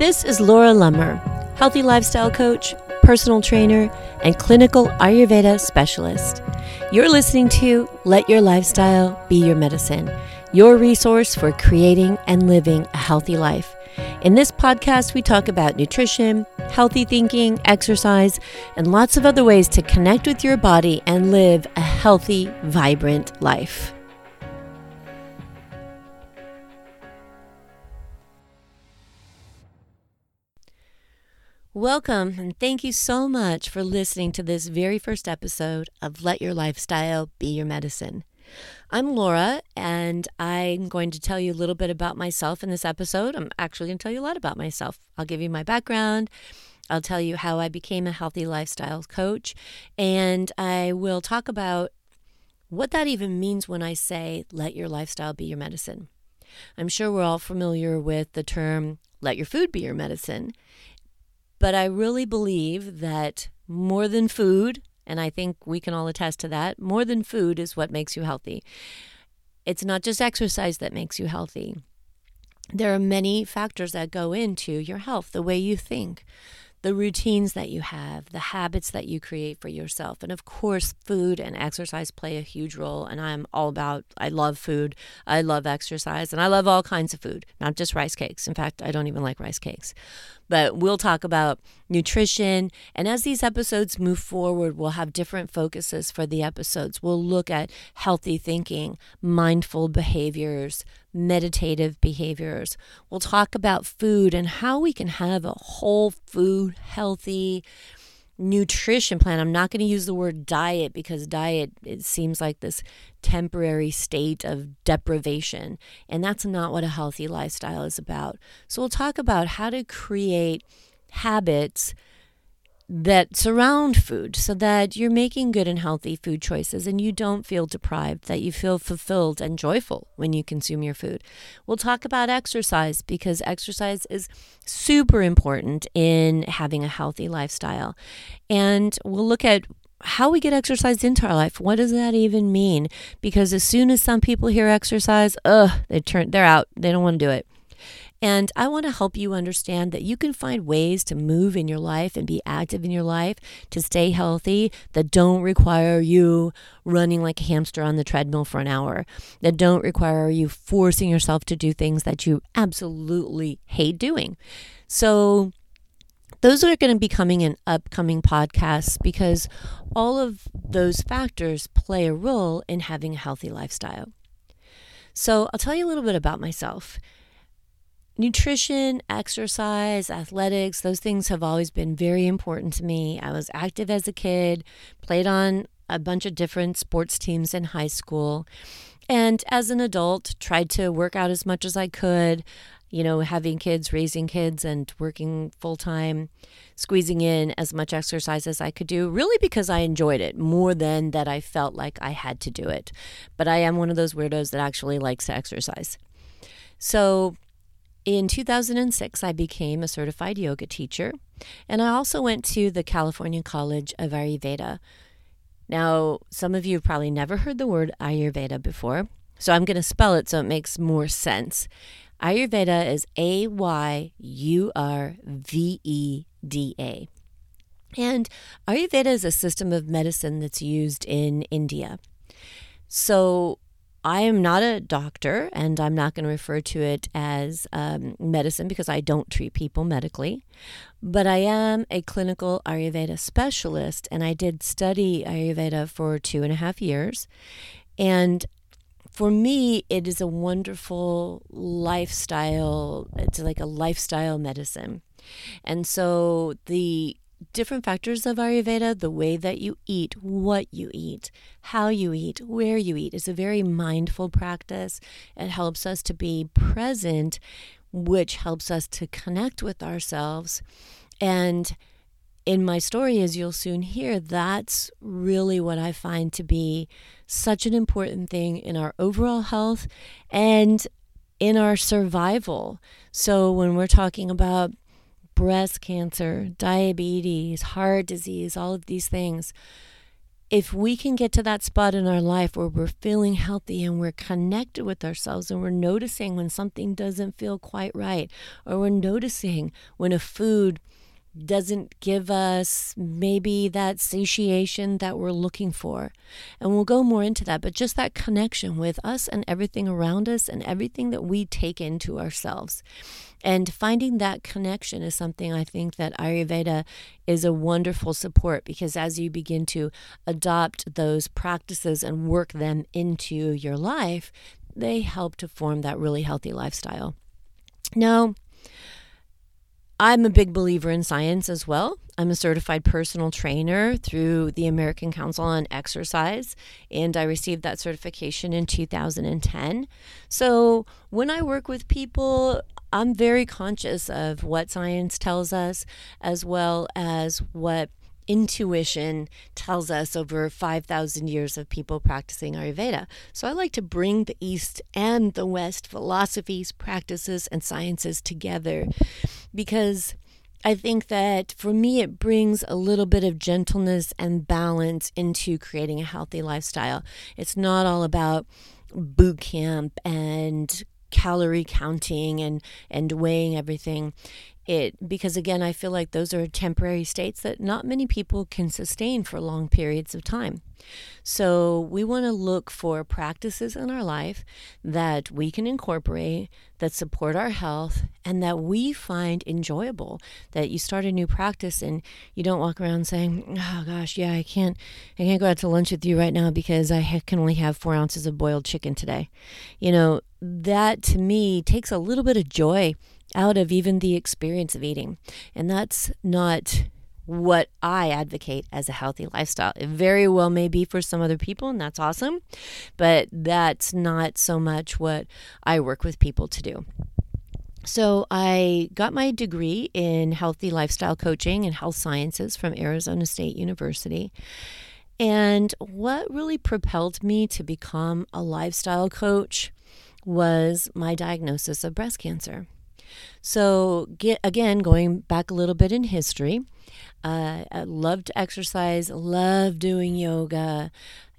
This is Laura Lummer, healthy lifestyle coach, personal trainer, and clinical Ayurveda specialist. You're listening to Let Your Lifestyle Be Your Medicine, your resource for creating and living a healthy life. In this podcast, we talk about nutrition, healthy thinking, exercise, and lots of other ways to connect with your body and live a healthy, vibrant life. Welcome, and thank you so much for listening to this very first episode of Let Your Lifestyle Be Your Medicine. I'm Laura, and I'm going to tell you a little bit about myself in this episode. I'm actually going to tell you a lot about myself. I'll give you my background, I'll tell you how I became a healthy lifestyle coach, and I will talk about what that even means when I say let your lifestyle be your medicine. I'm sure we're all familiar with the term let your food be your medicine. But I really believe that more than food, and I think we can all attest to that, more than food is what makes you healthy. It's not just exercise that makes you healthy. There are many factors that go into your health, the way you think, the routines that you have, the habits that you create for yourself. And of course, food and exercise play a huge role. And I'm all about, I love food, I love exercise, and I love all kinds of food, not just rice cakes. In fact, I don't even like rice cakes. But we'll talk about nutrition. And as these episodes move forward, we'll have different focuses for the episodes. We'll look at healthy thinking, mindful behaviors, meditative behaviors. We'll talk about food and how we can have a whole food, healthy nutrition plan. I'm not going to use the word diet because diet it seems like this temporary state of deprivation and that's not what a healthy lifestyle is about. So we'll talk about how to create habits that surround food so that you're making good and healthy food choices and you don't feel deprived, that you feel fulfilled and joyful when you consume your food. We'll talk about exercise because exercise is super important in having a healthy lifestyle. And we'll look at how we get exercise into our life. What does that even mean? Because as soon as some people hear exercise, ugh, they turn they're out. They don't want to do it. And I want to help you understand that you can find ways to move in your life and be active in your life to stay healthy that don't require you running like a hamster on the treadmill for an hour, that don't require you forcing yourself to do things that you absolutely hate doing. So, those are going to be coming in upcoming podcasts because all of those factors play a role in having a healthy lifestyle. So, I'll tell you a little bit about myself. Nutrition, exercise, athletics, those things have always been very important to me. I was active as a kid, played on a bunch of different sports teams in high school, and as an adult, tried to work out as much as I could. You know, having kids, raising kids, and working full time, squeezing in as much exercise as I could do, really because I enjoyed it more than that I felt like I had to do it. But I am one of those weirdos that actually likes to exercise. So, in 2006, I became a certified yoga teacher, and I also went to the California College of Ayurveda. Now, some of you have probably never heard the word Ayurveda before, so I'm going to spell it so it makes more sense. Ayurveda is A Y U R V E D A. And Ayurveda is a system of medicine that's used in India. So I am not a doctor and I'm not going to refer to it as um, medicine because I don't treat people medically, but I am a clinical Ayurveda specialist and I did study Ayurveda for two and a half years. And for me, it is a wonderful lifestyle. It's like a lifestyle medicine. And so the different factors of Ayurveda, the way that you eat, what you eat, how you eat, where you eat, is a very mindful practice. It helps us to be present, which helps us to connect with ourselves. And in my story, as you'll soon hear, that's really what I find to be such an important thing in our overall health and in our survival. So, when we're talking about breast cancer, diabetes, heart disease, all of these things. if we can get to that spot in our life where we're feeling healthy and we're connected with ourselves and we're noticing when something doesn't feel quite right, or we're noticing when a food doesn't give us maybe that satiation that we're looking for. And we'll go more into that, but just that connection with us and everything around us and everything that we take into ourselves. And finding that connection is something I think that Ayurveda is a wonderful support because as you begin to adopt those practices and work them into your life, they help to form that really healthy lifestyle. Now, I'm a big believer in science as well. I'm a certified personal trainer through the American Council on Exercise, and I received that certification in 2010. So when I work with people, I'm very conscious of what science tells us as well as what intuition tells us over 5,000 years of people practicing Ayurveda. So I like to bring the East and the West philosophies, practices, and sciences together because I think that for me, it brings a little bit of gentleness and balance into creating a healthy lifestyle. It's not all about boot camp and calorie counting and and weighing everything it because again I feel like those are temporary states that not many people can sustain for long periods of time. So we want to look for practices in our life that we can incorporate that support our health and that we find enjoyable. That you start a new practice and you don't walk around saying, "Oh gosh, yeah, I can't, I can't go out to lunch with you right now because I can only have four ounces of boiled chicken today." You know, that to me takes a little bit of joy out of even the experience of eating. And that's not what I advocate as a healthy lifestyle. It very well may be for some other people, and that's awesome, but that's not so much what I work with people to do. So, I got my degree in healthy lifestyle coaching and health sciences from Arizona State University. And what really propelled me to become a lifestyle coach was my diagnosis of breast cancer. So, get, again, going back a little bit in history, uh, I love to exercise, love doing yoga.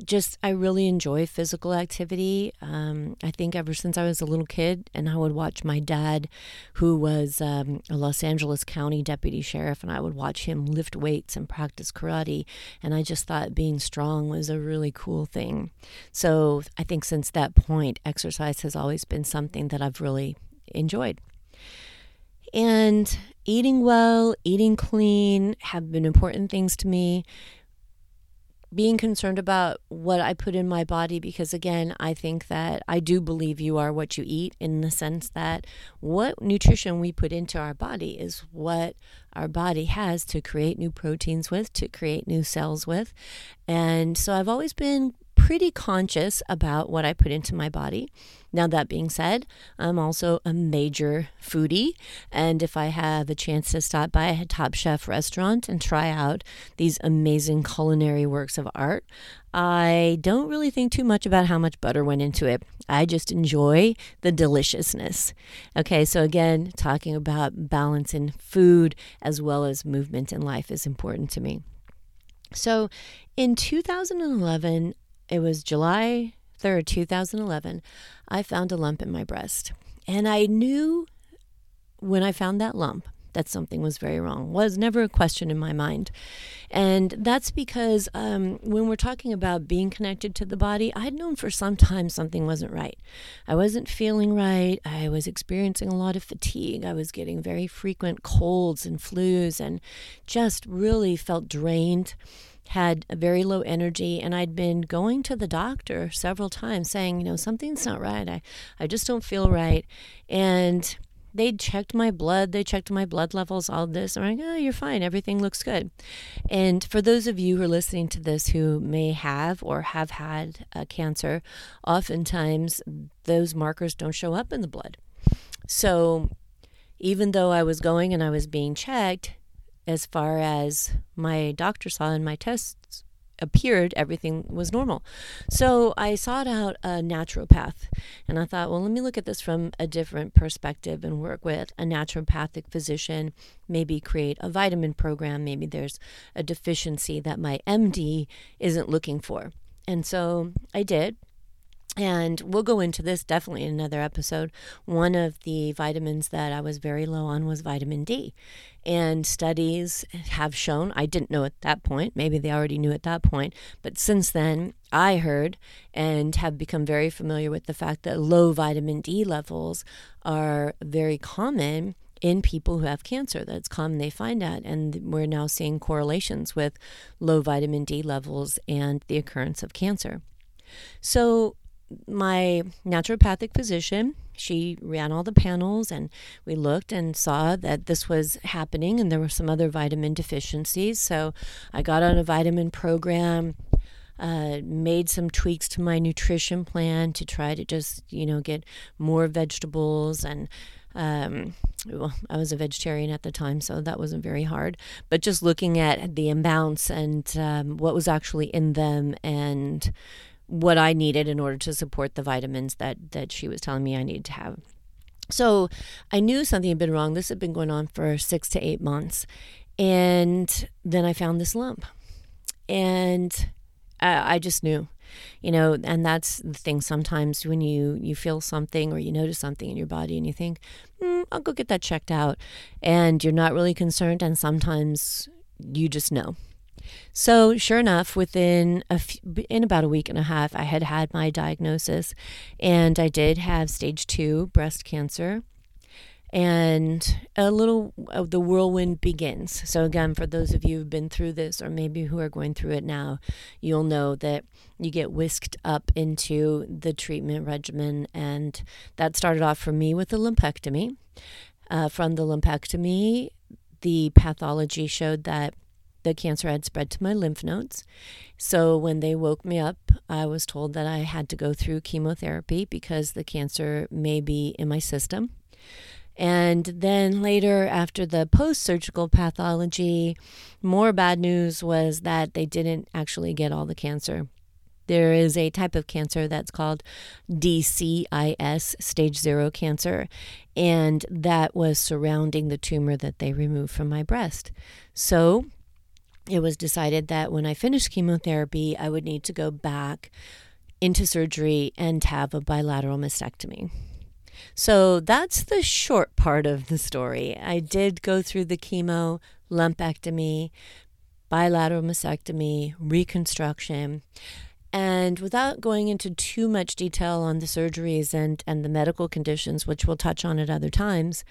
Just, I really enjoy physical activity. Um, I think ever since I was a little kid, and I would watch my dad, who was um, a Los Angeles County deputy sheriff, and I would watch him lift weights and practice karate. And I just thought being strong was a really cool thing. So I think since that point, exercise has always been something that I've really enjoyed. And eating well, eating clean have been important things to me. Being concerned about what I put in my body, because again, I think that I do believe you are what you eat in the sense that what nutrition we put into our body is what our body has to create new proteins with, to create new cells with. And so I've always been pretty conscious about what I put into my body. Now, that being said, I'm also a major foodie. And if I have a chance to stop by a Top Chef restaurant and try out these amazing culinary works of art, I don't really think too much about how much butter went into it. I just enjoy the deliciousness. Okay, so again, talking about balance in food as well as movement in life is important to me. So in 2011, it was July 3rd, 2011, I found a lump in my breast. And I knew when I found that lump that something was very wrong. Was never a question in my mind. And that's because um, when we're talking about being connected to the body, I'd known for some time something wasn't right. I wasn't feeling right. I was experiencing a lot of fatigue. I was getting very frequent colds and flus and just really felt drained had a very low energy and I'd been going to the doctor several times saying, you know, something's not right. I, I just don't feel right. And they checked my blood, they checked my blood levels, all this. I'm like, oh, you're fine. Everything looks good. And for those of you who are listening to this who may have or have had a cancer, oftentimes those markers don't show up in the blood. So even though I was going and I was being checked, as far as my doctor saw in my tests appeared everything was normal. So I sought out a naturopath and I thought, well, let me look at this from a different perspective and work with a naturopathic physician, maybe create a vitamin program. Maybe there's a deficiency that my MD isn't looking for. And so I did. And we'll go into this definitely in another episode. One of the vitamins that I was very low on was vitamin D. And studies have shown, I didn't know at that point, maybe they already knew at that point, but since then I heard and have become very familiar with the fact that low vitamin D levels are very common in people who have cancer. That's common they find that. And we're now seeing correlations with low vitamin D levels and the occurrence of cancer. So my naturopathic physician, she ran all the panels and we looked and saw that this was happening and there were some other vitamin deficiencies. So I got on a vitamin program, uh, made some tweaks to my nutrition plan to try to just, you know, get more vegetables and um, well, I was a vegetarian at the time, so that wasn't very hard. But just looking at the imbalance and um, what was actually in them and what I needed in order to support the vitamins that that she was telling me I needed to have. So I knew something had been wrong. This had been going on for six to eight months. And then I found this lump. And I, I just knew, you know, and that's the thing sometimes when you, you feel something or you notice something in your body and you think, mm, I'll go get that checked out. And you're not really concerned. And sometimes you just know. So, sure enough, within a f- in about a week and a half, I had had my diagnosis, and I did have stage two breast cancer. And a little of the whirlwind begins. So, again, for those of you who've been through this or maybe who are going through it now, you'll know that you get whisked up into the treatment regimen. And that started off for me with a lumpectomy. Uh, from the lumpectomy, the pathology showed that the cancer had spread to my lymph nodes. So when they woke me up, I was told that I had to go through chemotherapy because the cancer may be in my system. And then later, after the post surgical pathology, more bad news was that they didn't actually get all the cancer. There is a type of cancer that's called DCIS, stage zero cancer, and that was surrounding the tumor that they removed from my breast. So it was decided that when I finished chemotherapy, I would need to go back into surgery and have a bilateral mastectomy. So that's the short part of the story. I did go through the chemo, lumpectomy, bilateral mastectomy, reconstruction. And without going into too much detail on the surgeries and, and the medical conditions, which we'll touch on at other times,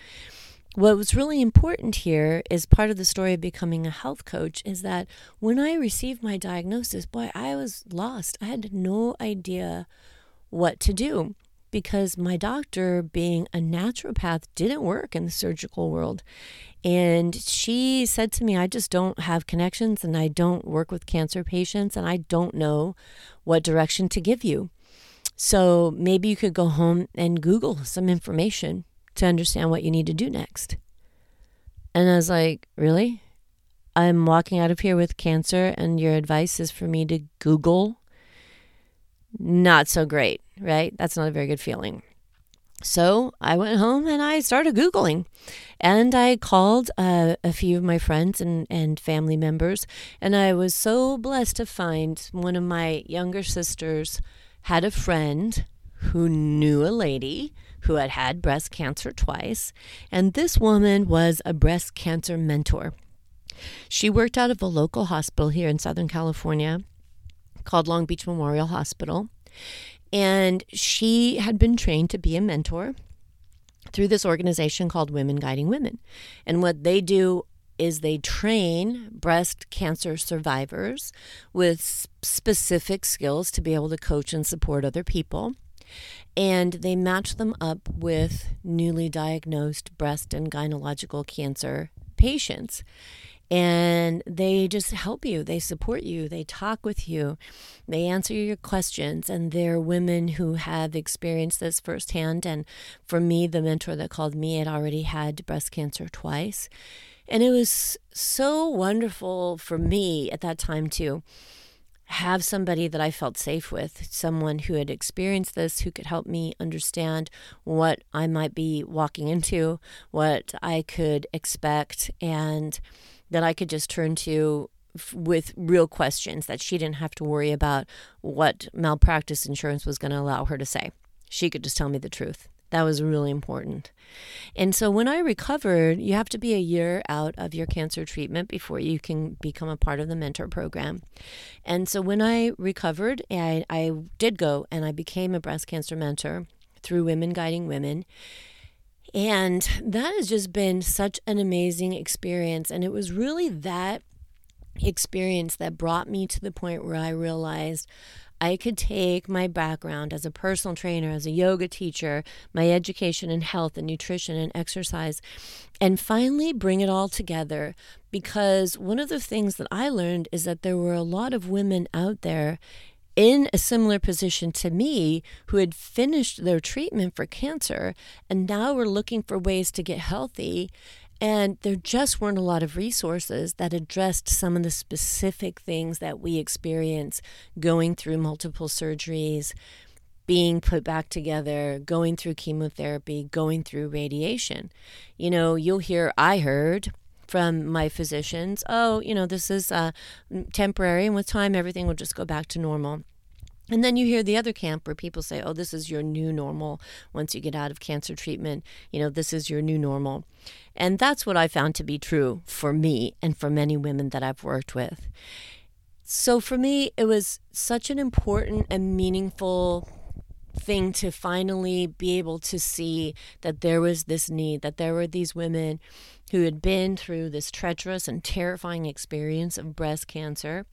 what was really important here is part of the story of becoming a health coach is that when I received my diagnosis, boy, I was lost. I had no idea what to do because my doctor, being a naturopath, didn't work in the surgical world. And she said to me, I just don't have connections and I don't work with cancer patients and I don't know what direction to give you. So maybe you could go home and Google some information to understand what you need to do next. And I was like, Really? I'm walking out of here with cancer, and your advice is for me to Google? Not so great, right? That's not a very good feeling. So I went home and I started Googling. And I called uh, a few of my friends and, and family members. And I was so blessed to find one of my younger sisters had a friend who knew a lady who had had breast cancer twice, and this woman was a breast cancer mentor. She worked out of a local hospital here in Southern California called Long Beach Memorial Hospital, and she had been trained to be a mentor through this organization called Women Guiding Women. And what they do is they train breast cancer survivors with specific skills to be able to coach and support other people and they match them up with newly diagnosed breast and gynecological cancer patients. And they just help you, they support you, they talk with you, they answer your questions. And they're women who have experienced this firsthand. And for me, the mentor that called me had already had breast cancer twice. And it was so wonderful for me at that time, too have somebody that I felt safe with, someone who had experienced this, who could help me understand what I might be walking into, what I could expect, and that I could just turn to with real questions that she didn't have to worry about what malpractice insurance was going to allow her to say. She could just tell me the truth. That was really important. And so when I recovered, you have to be a year out of your cancer treatment before you can become a part of the mentor program. And so when I recovered, I, I did go and I became a breast cancer mentor through Women Guiding Women. And that has just been such an amazing experience. And it was really that experience that brought me to the point where I realized I could take my background as a personal trainer, as a yoga teacher, my education in health and nutrition and exercise, and finally bring it all together. Because one of the things that I learned is that there were a lot of women out there in a similar position to me who had finished their treatment for cancer and now were looking for ways to get healthy and there just weren't a lot of resources that addressed some of the specific things that we experience going through multiple surgeries, being put back together, going through chemotherapy, going through radiation. You know, you'll hear, I heard from my physicians, oh, you know, this is uh, temporary, and with time, everything will just go back to normal. And then you hear the other camp where people say, oh, this is your new normal once you get out of cancer treatment. You know, this is your new normal. And that's what I found to be true for me and for many women that I've worked with. So for me, it was such an important and meaningful thing to finally be able to see that there was this need, that there were these women who had been through this treacherous and terrifying experience of breast cancer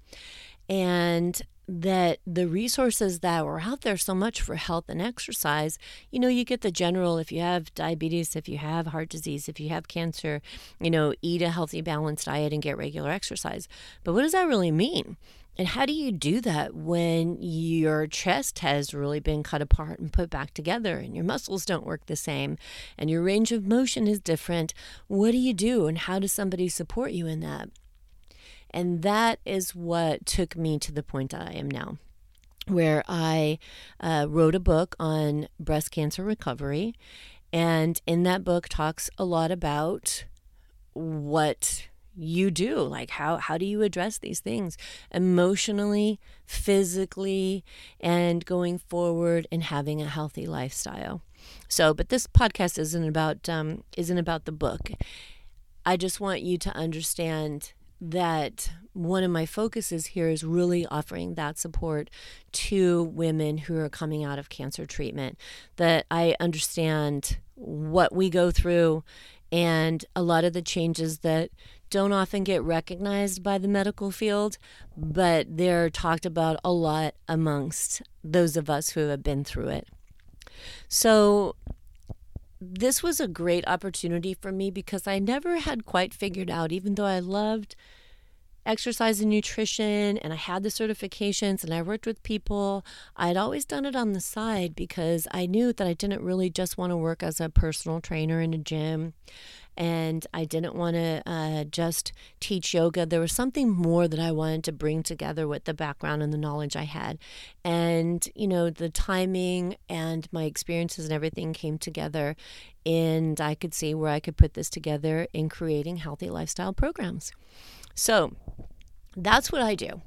and that the resources that were out there so much for health and exercise, you know, you get the general if you have diabetes, if you have heart disease, if you have cancer, you know, eat a healthy, balanced diet and get regular exercise. But what does that really mean? And how do you do that when your chest has really been cut apart and put back together and your muscles don't work the same and your range of motion is different? What do you do and how does somebody support you in that? And that is what took me to the point I am now, where I uh, wrote a book on breast cancer recovery. And in that book talks a lot about what you do like how how do you address these things emotionally physically and going forward and having a healthy lifestyle so but this podcast isn't about um, isn't about the book i just want you to understand that one of my focuses here is really offering that support to women who are coming out of cancer treatment. That I understand what we go through and a lot of the changes that don't often get recognized by the medical field, but they're talked about a lot amongst those of us who have been through it. So, this was a great opportunity for me because I never had quite figured out, even though I loved exercise and nutrition and I had the certifications and I worked with people, I'd always done it on the side because I knew that I didn't really just want to work as a personal trainer in a gym and I didn't want to uh, just teach yoga. There was something more that I wanted to bring together with the background and the knowledge I had. And, you know, the timing and my experiences and everything came together. And I could see where I could put this together in creating healthy lifestyle programs. So that's what I do.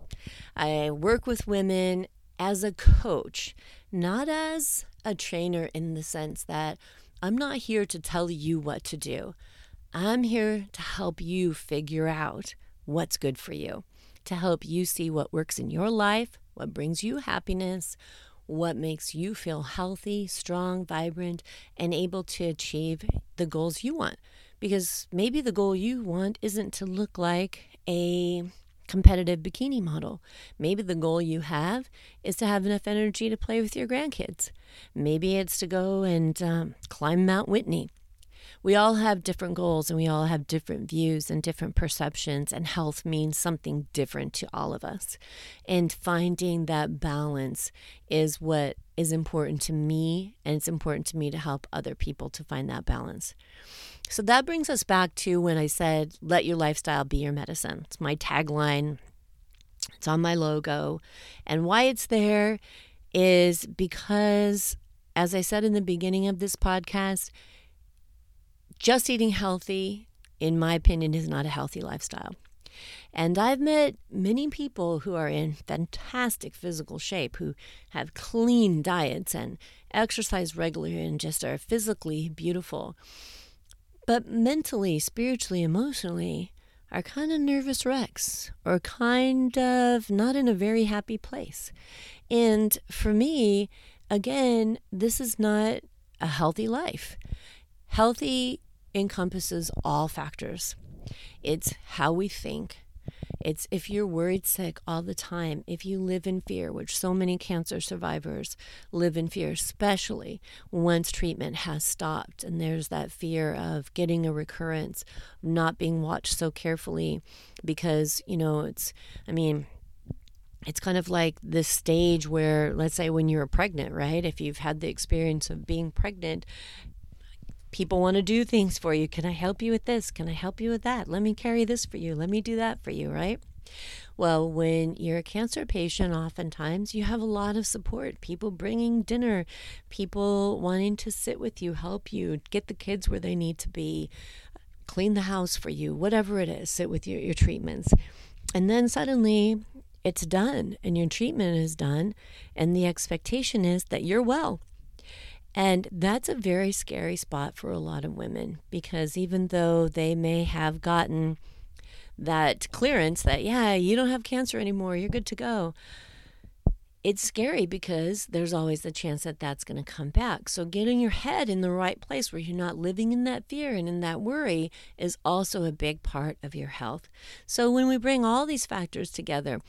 I work with women as a coach, not as a trainer in the sense that I'm not here to tell you what to do. I'm here to help you figure out what's good for you, to help you see what works in your life, what brings you happiness, what makes you feel healthy, strong, vibrant, and able to achieve the goals you want. Because maybe the goal you want isn't to look like a competitive bikini model. Maybe the goal you have is to have enough energy to play with your grandkids. Maybe it's to go and um, climb Mount Whitney we all have different goals and we all have different views and different perceptions, and health means something different to all of us. And finding that balance is what is important to me, and it's important to me to help other people to find that balance. So that brings us back to when I said, let your lifestyle be your medicine. It's my tagline It's on my logo. And why it's there is because, as I said in the beginning of this podcast, just eating healthy, in my opinion, is not a healthy lifestyle. And I've met many people who are in fantastic physical shape, who have clean diets and exercise regularly and just are physically beautiful. But mentally, spiritually, emotionally, are kind of nervous wrecks or kind of not in a very happy place. And for me, again, this is not a healthy life. Healthy encompasses all factors. It's how we think, it's if you're worried sick all the time, if you live in fear, which so many cancer survivors live in fear, especially once treatment has stopped and there's that fear of getting a recurrence, not being watched so carefully because, you know, it's, I mean, it's kind of like this stage where, let's say, when you're pregnant, right? If you've had the experience of being pregnant, people want to do things for you. Can I help you with this? Can I help you with that? Let me carry this for you. Let me do that for you, right? Well, when you're a cancer patient, oftentimes you have a lot of support. People bringing dinner, people wanting to sit with you, help you, get the kids where they need to be, clean the house for you, whatever it is, sit with you your treatments. And then suddenly it's done and your treatment is done, and the expectation is that you're well and that's a very scary spot for a lot of women because even though they may have gotten that clearance that, yeah, you don't have cancer anymore, you're good to go, it's scary because there's always the chance that that's going to come back. So, getting your head in the right place where you're not living in that fear and in that worry is also a big part of your health. So, when we bring all these factors together,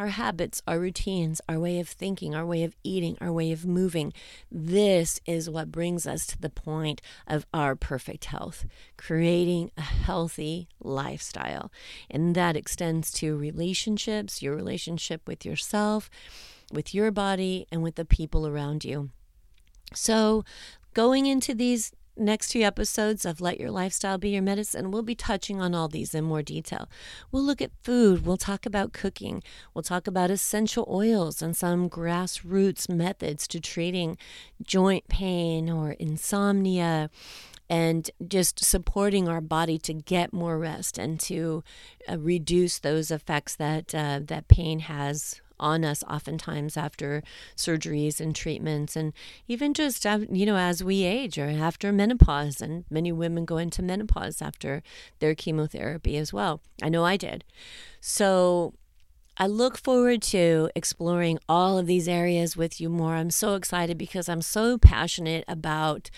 our habits, our routines, our way of thinking, our way of eating, our way of moving. This is what brings us to the point of our perfect health, creating a healthy lifestyle. And that extends to relationships, your relationship with yourself, with your body, and with the people around you. So, going into these next two episodes of Let Your Lifestyle Be Your Medicine, we'll be touching on all these in more detail. We'll look at food, we'll talk about cooking, we'll talk about essential oils and some grassroots methods to treating joint pain or insomnia and just supporting our body to get more rest and to uh, reduce those effects that uh, that pain has on us oftentimes after surgeries and treatments and even just uh, you know as we age or after menopause and many women go into menopause after their chemotherapy as well i know i did so I look forward to exploring all of these areas with you more. I'm so excited because I'm so passionate about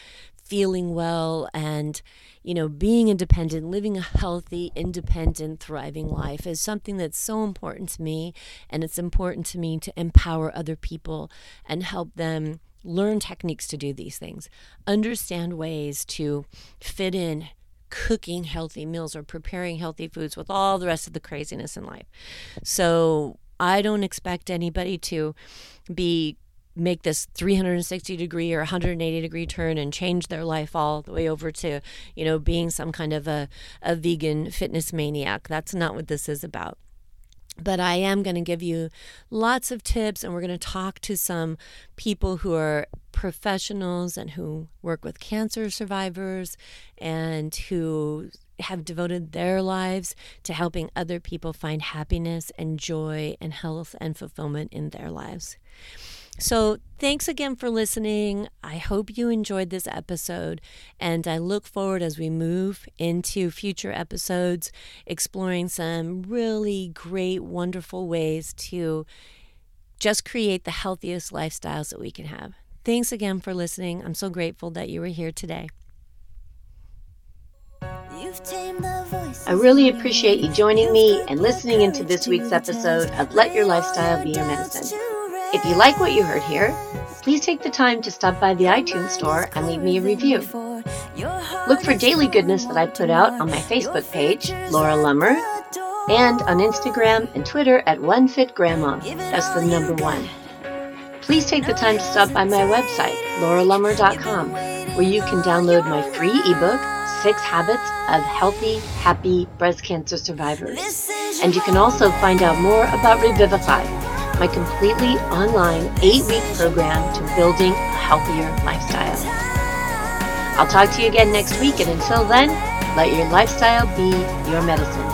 feeling well and you know being independent living a healthy independent thriving life is something that's so important to me. And it's important to me to empower other people and help them learn techniques to do these things. Understand ways to fit in cooking healthy meals or preparing healthy foods with all the rest of the craziness in life. So I don't expect anybody to be make this 360 degree or 180 degree turn and change their life all the way over to you know being some kind of a, a vegan fitness maniac that's not what this is about but I am going to give you lots of tips, and we're going to talk to some people who are professionals and who work with cancer survivors and who have devoted their lives to helping other people find happiness and joy and health and fulfillment in their lives. So, thanks again for listening. I hope you enjoyed this episode, and I look forward as we move into future episodes exploring some really great, wonderful ways to just create the healthiest lifestyles that we can have. Thanks again for listening. I'm so grateful that you were here today. I really appreciate you joining me and listening into this week's episode of Let Your Lifestyle Be Your Medicine. If you like what you heard here, please take the time to stop by the iTunes store and leave me a review. Look for daily goodness that I put out on my Facebook page, Laura Lummer, and on Instagram and Twitter at OneFitGrandma. That's the number one. Please take the time to stop by my website, lauralummer.com, where you can download my free ebook, Six Habits of Healthy, Happy Breast Cancer Survivors. And you can also find out more about Revivify, my completely online eight week program to building a healthier lifestyle. I'll talk to you again next week, and until then, let your lifestyle be your medicine.